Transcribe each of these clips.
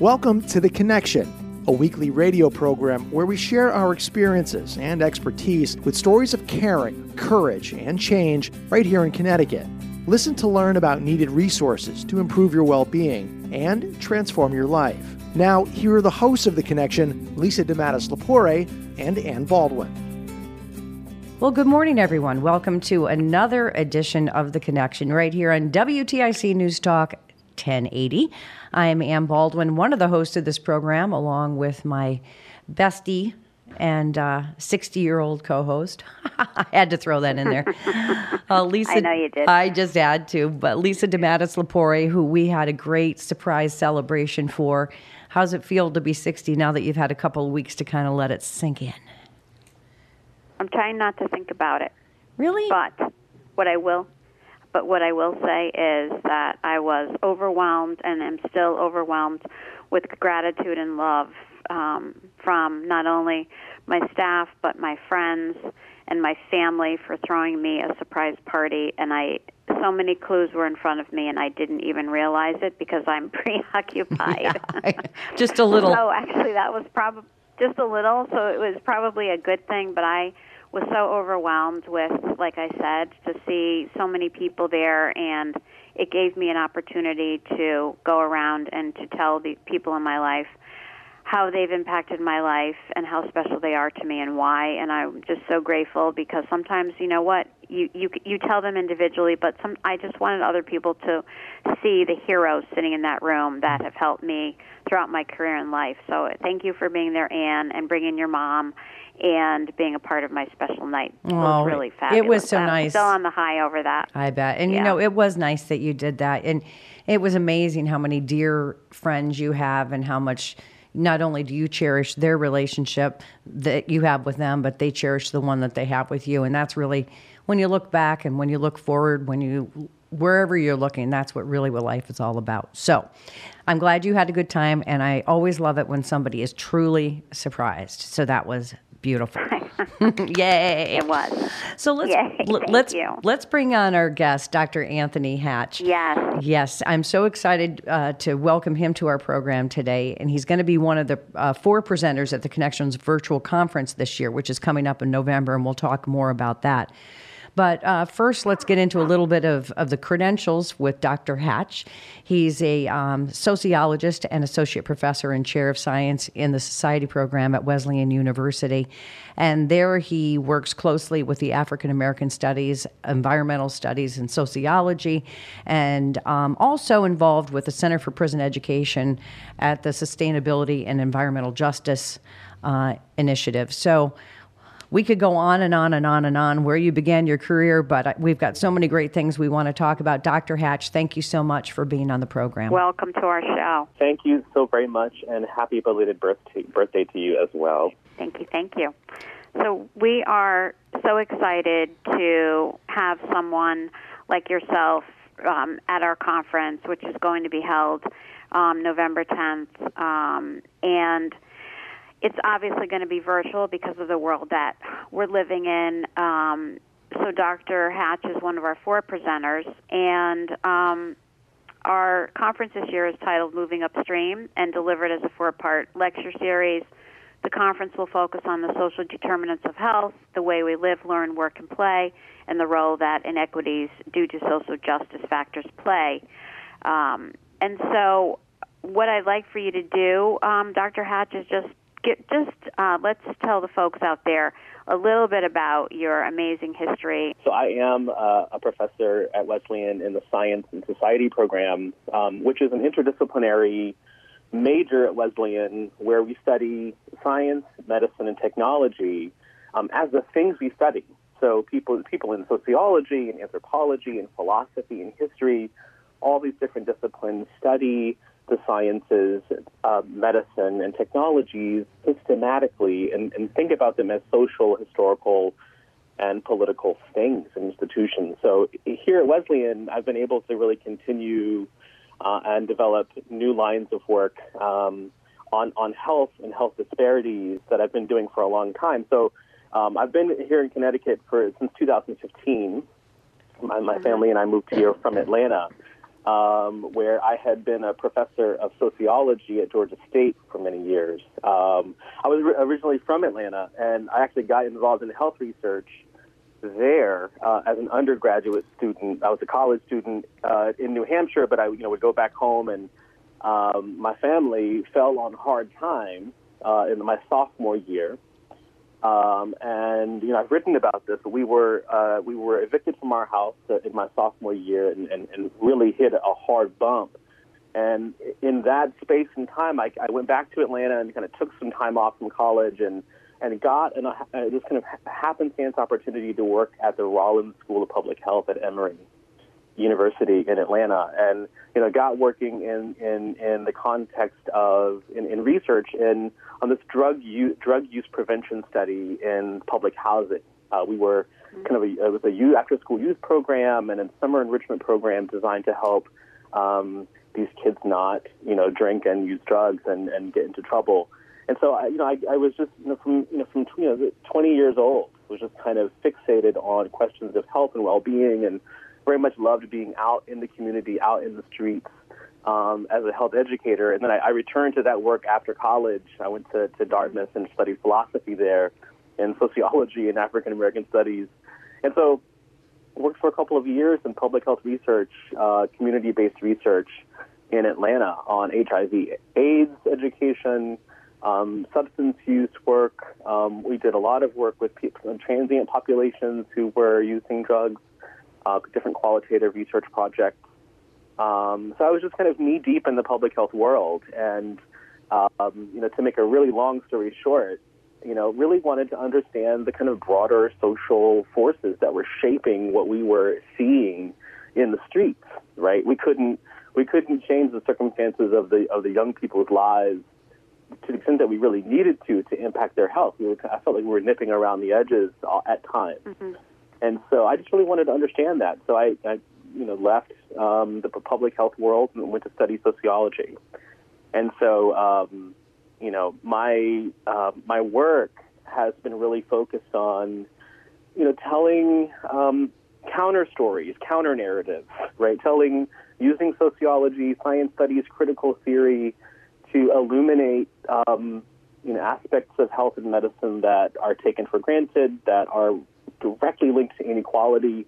Welcome to The Connection, a weekly radio program where we share our experiences and expertise with stories of caring, courage, and change right here in Connecticut. Listen to learn about needed resources to improve your well being and transform your life. Now, here are the hosts of The Connection, Lisa DeMattis Lapore and Ann Baldwin. Well, good morning, everyone. Welcome to another edition of The Connection right here on WTIC News Talk 1080. I am Ann Baldwin, one of the hosts of this program, along with my bestie and 60 uh, year old co host. I had to throw that in there. Uh, Lisa, I know you did. I just had to, but Lisa DeMattis Lapore, who we had a great surprise celebration for. How's it feel to be 60 now that you've had a couple of weeks to kind of let it sink in? I'm trying not to think about it. Really? But what I will but what I will say is that I was overwhelmed and am still overwhelmed with gratitude and love um, from not only my staff but my friends and my family for throwing me a surprise party. And I so many clues were in front of me, and I didn't even realize it because I'm preoccupied. Yeah, just a little. so actually, that was probably just a little. So it was probably a good thing, but I was so overwhelmed with, like I said, to see so many people there, and it gave me an opportunity to go around and to tell the people in my life how they've impacted my life and how special they are to me and why and I'm just so grateful because sometimes you know what you you you tell them individually but some I just wanted other people to see the heroes sitting in that room that have helped me throughout my career in life. So thank you for being there Ann and bringing your mom and being a part of my special night oh, was really fabulous. It was so I'm nice. Still on the high over that. I bet. And yeah. you know, it was nice that you did that. And it was amazing how many dear friends you have and how much not only do you cherish their relationship that you have with them, but they cherish the one that they have with you. And that's really when you look back and when you look forward, when you wherever you're looking, that's what really what life is all about. So I'm glad you had a good time and I always love it when somebody is truly surprised. So that was beautiful. Yay! It was. So let's Yay, l- let's you. let's bring on our guest, Dr. Anthony Hatch. Yes. Yes, I'm so excited uh, to welcome him to our program today, and he's going to be one of the uh, four presenters at the Connections virtual conference this year, which is coming up in November, and we'll talk more about that. But uh, first, let's get into a little bit of, of the credentials with Dr. Hatch. He's a um, sociologist and associate professor and chair of science in the society program at Wesleyan University. And there he works closely with the African American studies, environmental studies, and sociology, and um, also involved with the Center for Prison Education at the Sustainability and Environmental Justice uh, Initiative. So, we could go on and on and on and on where you began your career, but we've got so many great things we want to talk about. Dr. Hatch, thank you so much for being on the program. Welcome to our show. Thank you so very much, and happy belated birthday, birthday to you as well. Thank you, thank you. So, we are so excited to have someone like yourself um, at our conference, which is going to be held um, November 10th. Um, and it's obviously going to be virtual because of the world that we're living in. Um, so Dr. Hatch is one of our four presenters, and um, our conference this year is titled Moving Upstream and delivered as a four-part lecture series. The conference will focus on the social determinants of health, the way we live, learn, work, and play, and the role that inequities due to social justice factors play. Um, and so what I'd like for you to do, um, Dr. Hatch, is just get just uh, let's tell the folks out there a little bit about your amazing history. So I am uh, a professor at Wesleyan in the Science and Society program, um, which is an interdisciplinary major at Wesleyan where we study science, medicine, and technology um, as the things we study. So people people in sociology and anthropology and philosophy and history, all these different disciplines study the sciences, uh, medicine, and technologies systematically and, and think about them as social, historical, and political things and institutions. So here at Wesleyan, I've been able to really continue uh, and develop new lines of work um, on on health and health disparities that I've been doing for a long time. So um, I've been here in Connecticut for since 2015. My, my family and I moved here from Atlanta um, where I had been a professor of sociology at Georgia State for many years. Um, I was originally from Atlanta, and I actually got involved in health research there uh, as an undergraduate student. I was a college student uh, in New Hampshire, but I you know would go back home, and um, my family fell on hard times uh, in my sophomore year. Um, and you know, I've written about this. We were uh, we were evicted from our house in my sophomore year, and, and, and really hit a hard bump. And in that space and time, I, I went back to Atlanta and kind of took some time off from college, and and got an, uh, this kind of happenstance opportunity to work at the Rollins School of Public Health at Emory. University in Atlanta, and you know, got working in in, in the context of in, in research in on this drug use, drug use prevention study in public housing. Uh, we were kind of a, it was a youth, after school youth program and a summer enrichment program designed to help um, these kids not you know drink and use drugs and, and get into trouble. And so I, you know I, I was just you know from you know from you know 20 years old was just kind of fixated on questions of health and well-being and very much loved being out in the community, out in the streets um, as a health educator. And then I, I returned to that work after college. I went to, to Dartmouth and studied philosophy there and sociology and African American studies. And so worked for a couple of years in public health research, uh, community-based research in Atlanta on HIV AIDS education, um, substance use work. Um, we did a lot of work with people, transient populations who were using drugs uh, different qualitative research projects. Um, so I was just kind of knee deep in the public health world, and um, you know, to make a really long story short, you know, really wanted to understand the kind of broader social forces that were shaping what we were seeing in the streets. Right? We couldn't we couldn't change the circumstances of the of the young people's lives to the extent that we really needed to to impact their health. We were, I felt like we were nipping around the edges at times. Mm-hmm. And so I just really wanted to understand that. So I, I you know, left um, the public health world and went to study sociology. And so, um, you know, my uh, my work has been really focused on, you know, telling um, counter stories, counter narratives, right? Telling using sociology, science studies, critical theory to illuminate, um, you know, aspects of health and medicine that are taken for granted, that are directly linked to inequality,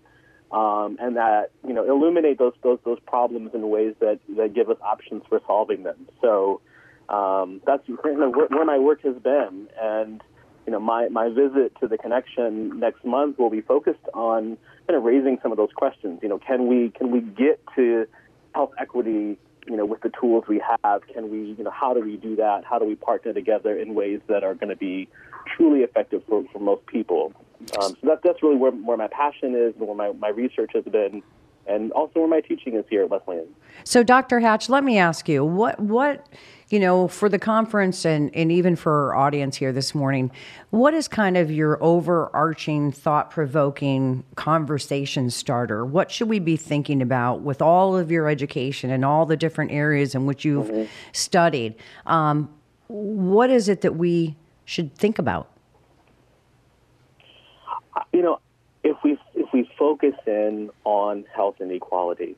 um, and that you know illuminate those those those problems in ways that that give us options for solving them. So um, that's where my work has been, and you know my my visit to the connection next month will be focused on kind of raising some of those questions. You know, can we can we get to health equity? You know, with the tools we have, can we, you know, how do we do that? How do we partner together in ways that are going to be truly effective for, for most people? Um, so that, that's really where, where my passion is and where my, my research has been, and also where my teaching is here at Wesleyan. So, Dr. Hatch, let me ask you what, what you know, for the conference and, and even for our audience here this morning, what is kind of your overarching, thought provoking conversation starter? What should we be thinking about with all of your education and all the different areas in which you've mm-hmm. studied? Um, what is it that we should think about? You know, if we if we focus in on health inequality,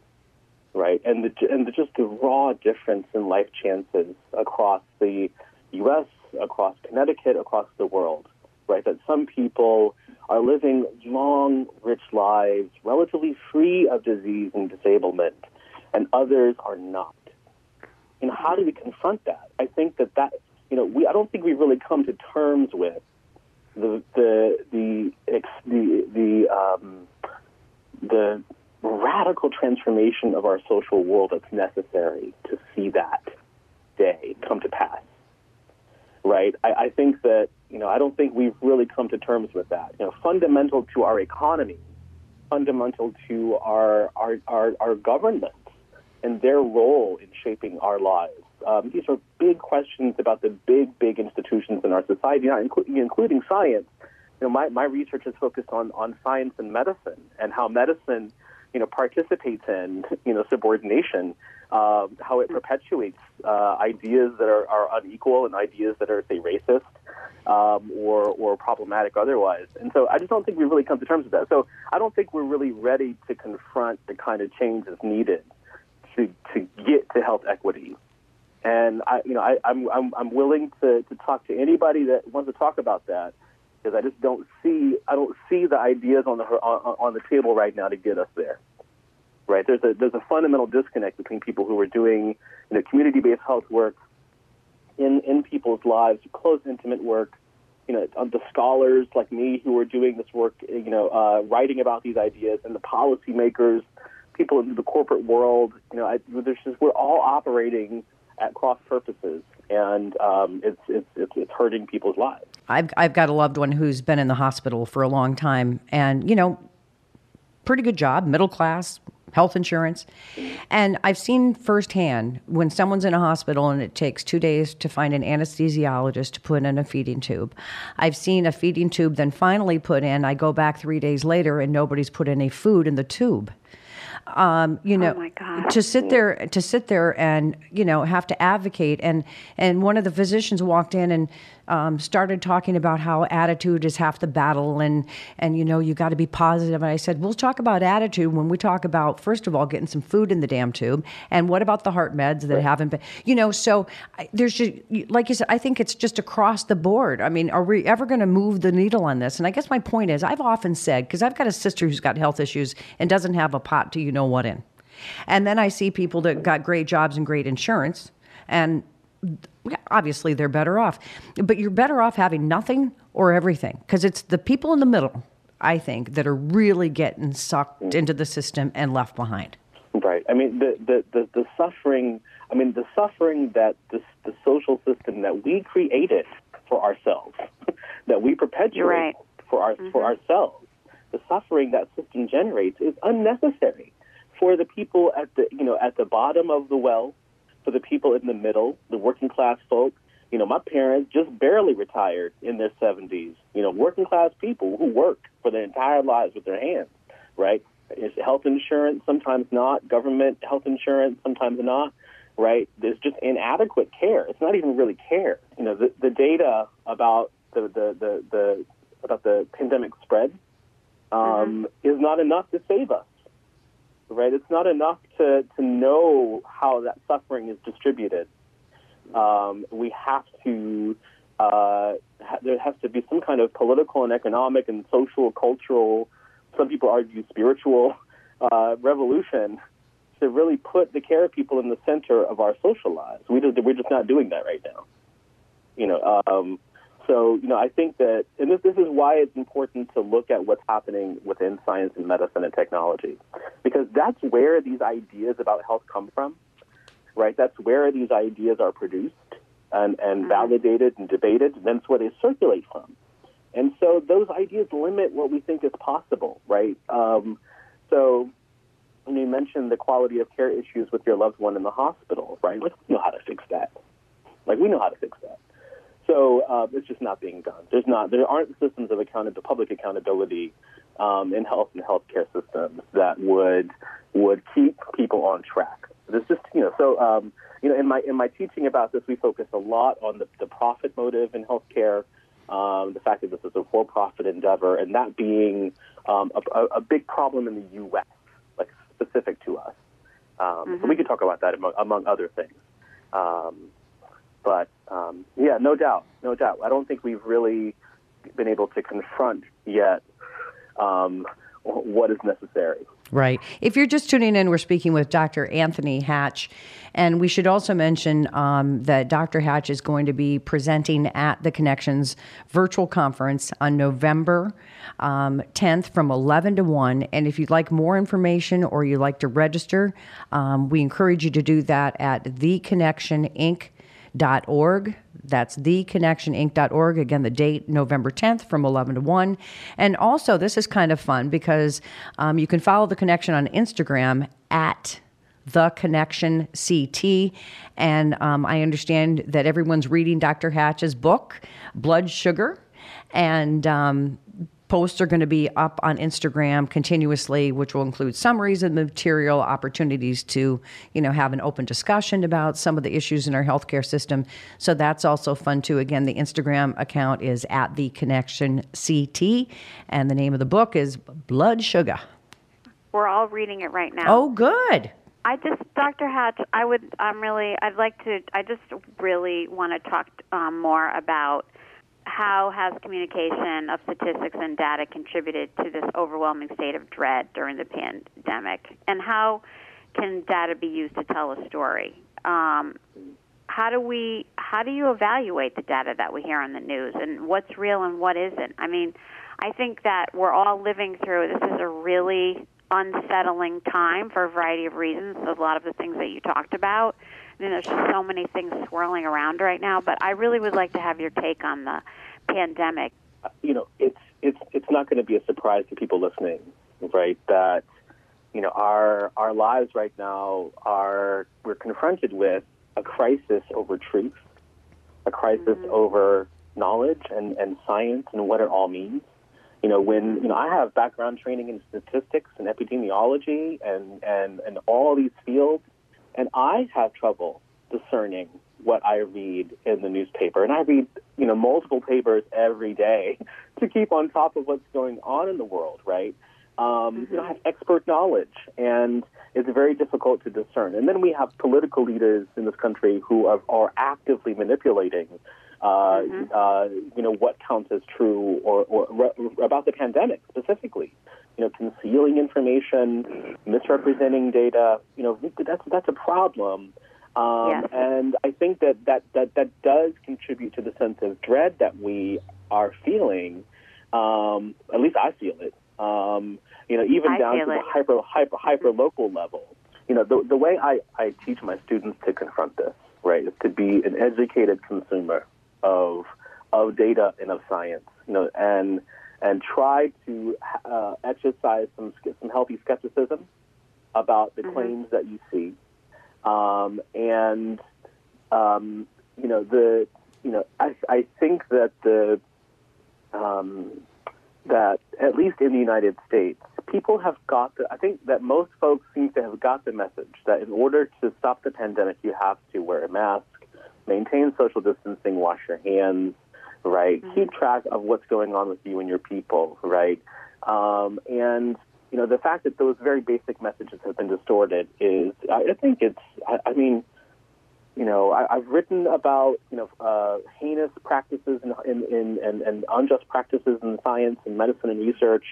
right, and the and the, just the raw difference in life chances across the U.S., across Connecticut, across the world, right, that some people are living long, rich lives, relatively free of disease and disablement, and others are not. you know, how do we confront that? I think that that, you know, we I don't think we've really come to terms with the the the the the um, the radical transformation of our social world that's necessary to see that day come to pass. Right? I, I think that you know I don't think we've really come to terms with that. You know, fundamental to our economy, fundamental to our our our, our governments and their role in shaping our lives. Um, these are big questions about the big, big institutions in our society, including, including science. You know, my, my research is focused on, on science and medicine and how medicine, you know, participates in, you know, subordination, uh, how it perpetuates uh, ideas that are, are unequal and ideas that are, say, racist um, or, or problematic otherwise. And so I just don't think we've really come to terms with that. So I don't think we're really ready to confront the kind of change that's needed to, to get to health equity. And I, you know, I, I'm, I'm, I'm willing to, to talk to anybody that wants to talk about that because I just don't see, I don't see the ideas on the, on, on the table right now to get us there. Right? There's a, there's a fundamental disconnect between people who are doing, you know, community-based health work in, in people's lives, close, intimate work, you know, the scholars like me who are doing this work, you know, uh, writing about these ideas, and the policymakers people in the corporate world. You know, I, there's just, we're all operating at cross purposes, and um, it's, it's, it's it's hurting people's lives. I've I've got a loved one who's been in the hospital for a long time, and you know, pretty good job, middle class, health insurance. And I've seen firsthand when someone's in a hospital and it takes two days to find an anesthesiologist to put in a feeding tube. I've seen a feeding tube then finally put in. I go back three days later and nobody's put any food in the tube. Um, you know, oh to sit there to sit there and you know have to advocate. And and one of the physicians walked in and um, started talking about how attitude is half the battle and and you know you got to be positive. And I said we'll talk about attitude when we talk about first of all getting some food in the damn tube. And what about the heart meds that right. haven't been you know so there's just like you said I think it's just across the board. I mean are we ever going to move the needle on this? And I guess my point is I've often said because I've got a sister who's got health issues and doesn't have a pot to you know what in. And then I see people that got great jobs and great insurance and obviously they're better off. But you're better off having nothing or everything because it's the people in the middle, I think, that are really getting sucked into the system and left behind. Right. I mean, the, the, the, the suffering, I mean, the suffering that this, the social system that we created for ourselves, that we perpetuate right. for, our, mm-hmm. for ourselves, the suffering that system generates is unnecessary for the people at the, you know, at the bottom of the well for the people in the middle, the working class folk. You know, my parents just barely retired in their 70s. You know, working class people who work for their entire lives with their hands, right? It's health insurance, sometimes not. Government health insurance, sometimes not. Right? There's just inadequate care. It's not even really care. You know, the, the data about the, the, the, the about the pandemic spread um, mm-hmm. is not enough to save us right? It's not enough to, to know how that suffering is distributed. Um, we have to, uh, ha- there has to be some kind of political and economic and social, cultural, some people argue spiritual uh, revolution to really put the care of people in the center of our social lives. We just, we're just not doing that right now. You know, um, so, you know, I think that, and this, this is why it's important to look at what's happening within science and medicine and technology, because that's where these ideas about health come from, right? That's where these ideas are produced and, and mm-hmm. validated and debated, and that's where they circulate from. And so those ideas limit what we think is possible, right? Um, so, when you mentioned the quality of care issues with your loved one in the hospital, right? we know how to fix that. Like, we know how to fix that. So uh, it's just not being done. There's not. There aren't systems of accountability, public accountability um, in health and healthcare systems that would would keep people on track. There's just you know. So um, you know, in my in my teaching about this, we focus a lot on the, the profit motive in healthcare. Um, the fact that this is a for-profit endeavor, and that being um, a, a, big problem in the U.S., like specific to us. Um, mm-hmm. So we could talk about that among, among other things. But um, yeah, no doubt, no doubt. I don't think we've really been able to confront yet um, what is necessary. Right. If you're just tuning in, we're speaking with Dr. Anthony Hatch. And we should also mention um, that Dr. Hatch is going to be presenting at the Connections virtual conference on November um, 10th from 11 to 1. And if you'd like more information or you'd like to register, um, we encourage you to do that at theconnectioninc.org. That's theconnectioninc.org. Again, the date, November 10th from 11 to 1. And also, this is kind of fun because um, you can follow the connection on Instagram at the Connection CT. And um, I understand that everyone's reading Dr. Hatch's book, Blood Sugar. And um, posts are going to be up on Instagram continuously, which will include summaries of the material, opportunities to, you know, have an open discussion about some of the issues in our healthcare system. So that's also fun too. Again, the Instagram account is at the Connection CT, and the name of the book is Blood Sugar. We're all reading it right now. Oh, good. I just, Dr. Hatch, I would, I'm really, I'd like to, I just really want to talk um, more about how has communication of statistics and data contributed to this overwhelming state of dread during the pandemic, and how can data be used to tell a story? Um, how do we, how do you evaluate the data that we hear on the news, and what's real and what isn't? I mean, I think that we're all living through. This is a really unsettling time for a variety of reasons. A lot of the things that you talked about. I mean, there's just so many things swirling around right now. But I really would like to have your take on the pandemic. You know, it's it's it's not going to be a surprise to people listening, right? That you know our our lives right now are we're confronted with a crisis over truth, a crisis mm-hmm. over knowledge and, and science and what it all means you know, when you know I have background training in statistics and epidemiology and and and all these fields, and I have trouble discerning what I read in the newspaper, and I read you know multiple papers every day to keep on top of what's going on in the world, right? Um, mm-hmm. You know, I have expert knowledge, and it's very difficult to discern. And then we have political leaders in this country who are, are actively manipulating mm-hmm. uh, you know, what counts as true or, or re- about the pandemic specifically. You know, concealing information, misrepresenting data. You know, that's that's a problem. Um, yes. And I think that, that, that, that does contribute to the sense of dread that we are feeling. Um, at least I feel it. Um, you know, even I down to the hyper, hyper, hyper local level. You know, the, the way I, I teach my students to confront this, right, is to be an educated consumer of of data and of science, you know, and and try to uh, exercise some some healthy skepticism about the mm-hmm. claims that you see, um, and um, you know the you know I, I think that the um, that at least in the United States, people have got the. I think that most folks seem to have got the message that in order to stop the pandemic, you have to wear a mask, maintain social distancing, wash your hands, right? Mm-hmm. Keep track of what's going on with you and your people, right? Um, and you know, the fact that those very basic messages have been distorted is, I, I think it's, I, I mean, you know, I, have written about you know uh, heinous practices in, in, in, and, and unjust practices in science and medicine and research,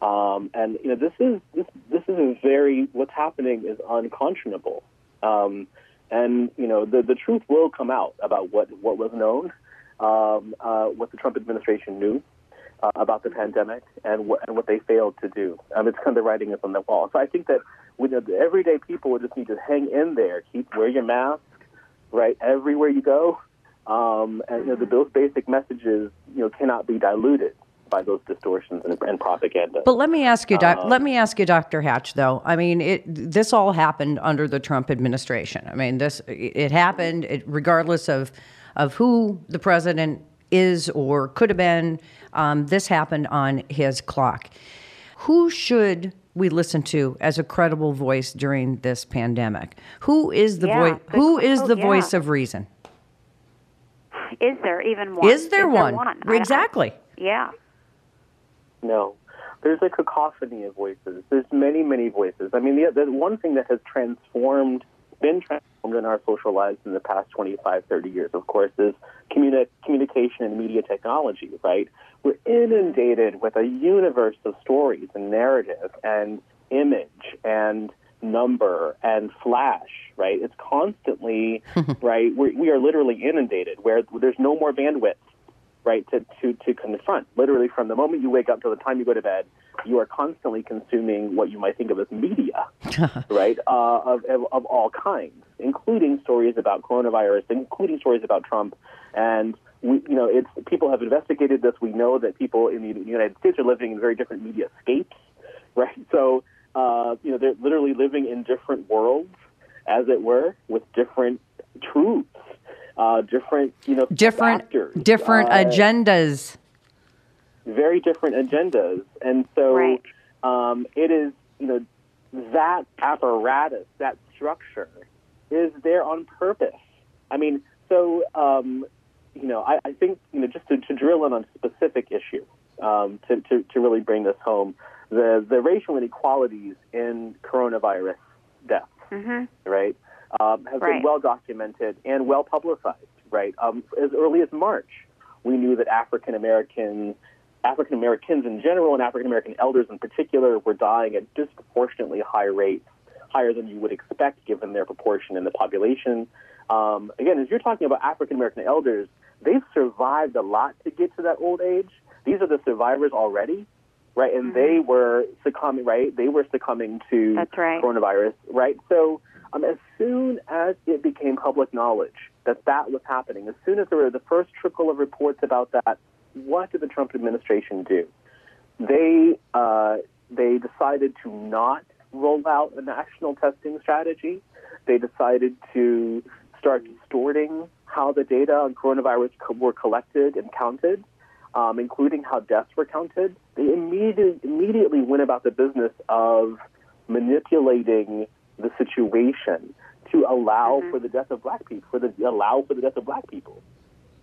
um, and you know this is this this is a very what's happening is unconscionable. Um, and you know the the truth will come out about what what was known, um, uh, what the Trump administration knew uh, about the pandemic, and what and what they failed to do. Um, it's kind of the writing is on the wall. So I think that with the everyday people would just need to hang in there, keep wear your mask, right, everywhere you go, um, and you know the, those basic messages you know cannot be diluted by those distortions and, and propaganda. But let me ask you, doc, um, let me ask you, Dr. Hatch. Though I mean, it, this all happened under the Trump administration. I mean, this it happened it, regardless of of who the president is or could have been. Um, this happened on his clock. Who should we listen to as a credible voice during this pandemic? Who is the yeah, voice? Who is the yeah. voice of reason? Is there even one? Is there, is one? there one? Exactly. I, I, yeah. No. There's a cacophony of voices. There's many, many voices. I mean, the, the one thing that has transformed, been transformed in our social lives in the past 25, 30 years, of course, is communi- communication and media technology, right? We're inundated with a universe of stories and narrative and image and number and flash, right? It's constantly, right? We're, we are literally inundated where there's no more bandwidth, right, to, to, to confront. Literally from the moment you wake up till the time you go to bed, you are constantly consuming what you might think of as media, right, uh, of, of, of all kinds, including stories about coronavirus, including stories about Trump. And we, you know, it's people have investigated this. We know that people in the United States are living in very different media scapes, right? So, uh, you know, they're literally living in different worlds, as it were, with different truths, uh, different, you know, different factors, different uh, agendas. very different agendas, and so Right. um, it is, you know, that apparatus, that structure, is there on purpose. I mean, so um, you know, I, I think you know, just to, to drill in on a specific issue, um, to, to to really bring this home, the the racial inequalities in coronavirus deaths, right, um, have been well documented and well publicized, right. Um, as early as March, we knew that African Americans African Americans in general and African American elders in particular were dying at disproportionately high rates, higher than you would expect given their proportion in the population. Um, again, as you're talking about African American elders, they've survived a lot to get to that old age. These are the survivors already, right? And they were succumbing, right? They were succumbing to That's right. coronavirus, right? So um, as soon as it became public knowledge that that was happening, as soon as there were the first trickle of reports about that, what did the Trump administration do? They uh, they decided to not roll out a national testing strategy. They decided to start distorting how the data on coronavirus co- were collected and counted, um, including how deaths were counted. They immediately immediately went about the business of manipulating the situation to allow for the death of black people, for the allow for the death of black people,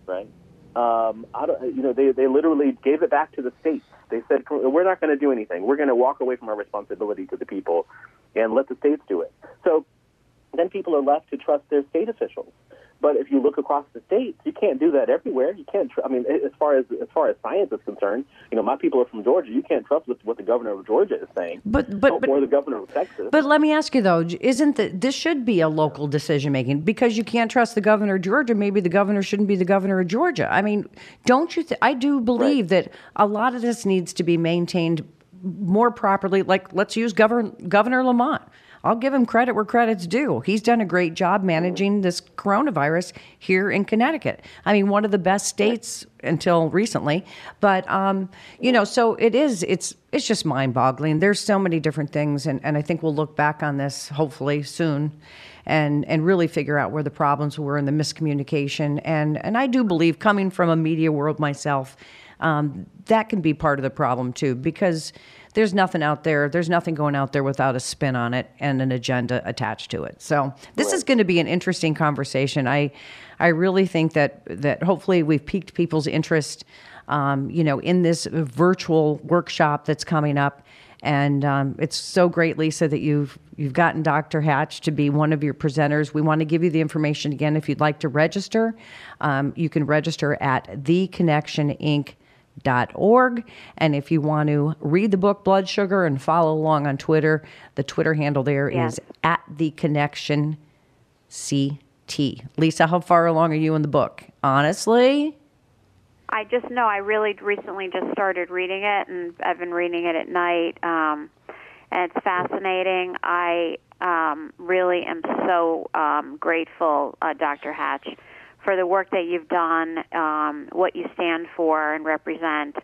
right? Um, I don't, you know, they they literally gave it back to the states. They said we're not going to do anything. We're going to walk away from our responsibility to the people and let the states do it. So then people are left to trust their state officials. But if you look across the states, you can't do that everywhere. You can't. Tr- I mean, as far as as far as science is concerned, you know, my people are from Georgia. You can't trust what, the governor of Georgia is saying, But but but or the governor of Texas. But let me ask you though, isn't that this should be a local decision making because you can't trust the governor of Georgia? Maybe the governor shouldn't be the governor of Georgia. I mean, don't you? Th- I do believe that a lot of this needs to be maintained more properly. Like let's use Governor Governor Lamont. I'll give him credit where credit's due. He's done a great job managing this coronavirus here in Connecticut. I mean, one of the best states until recently. But um, you know, so it is. It's it's just mind-boggling. There's so many different things, and, and I think we'll look back on this hopefully soon, and and really figure out where the problems were and the miscommunication. And and I do believe, coming from a media world myself, um, that can be part of the problem too, because there's nothing out there, there's nothing going out there without a spin on it and an agenda attached to it. So this is going to be an interesting conversation. I, I really think that that hopefully we've piqued people's interest, um, you know, in this virtual workshop that's coming up. And um, it's so great, Lisa, that you've you've gotten Dr. Hatch to be one of your presenters. We want to give you the information again. If you'd like to register, um, you can register at theconnectioninc.org. And if you want to read the book Blood Sugar and follow along on Twitter, the Twitter handle there is Yes. at the connection CT. Lisa, how far along are you in the book? Honestly, I just know I really recently just started reading it, and I've been reading it at night, um, and it's fascinating. I um, really am so um, grateful, uh, Dr. Hatch, for the work that you've done, um, what you stand for and represent,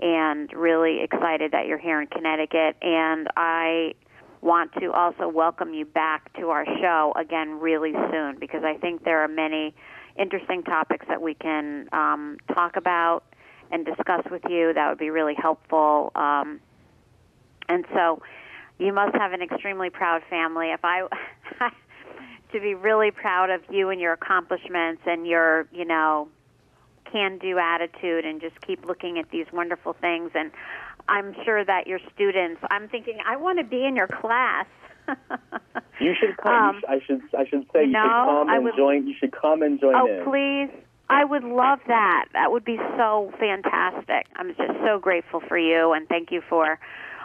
and really excited that you're here in Connecticut. And I want to also welcome you back to our show again really soon because I think there are many interesting topics that we can um, talk about and discuss with you that would be really helpful. Um, and so you must have an extremely proud family. If I to be really proud of you and your accomplishments and your, you know, can do attitude and just keep looking at these wonderful things and I'm sure that your students I'm thinking I want to be in your class. you should come. Um, I should I should say you, no, should come and would- join. You should come and join Oh, in. please. I would love that. That would be so fantastic. I'm just so grateful for you and thank you for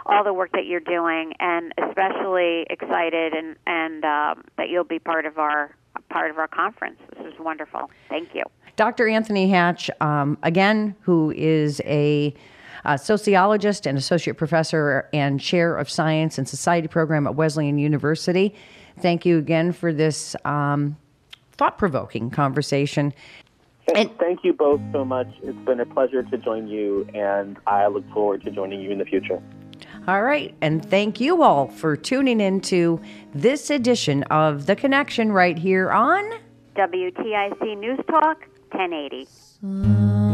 all the work that you're doing, and especially excited and and um, that you'll be part of our part of our conference. This is wonderful. Thank you, Dr. Anthony Hatch, um, again, who is a a sociologist and associate professor and chair of science and society program at Wesleyan University. Thank you again for this um, thought provoking conversation. And thank you both so much. It's been a pleasure to join you, and I look forward to joining you in the future. All right. And thank you all for tuning in to this edition of The Connection right here on WTIC News Talk 1080.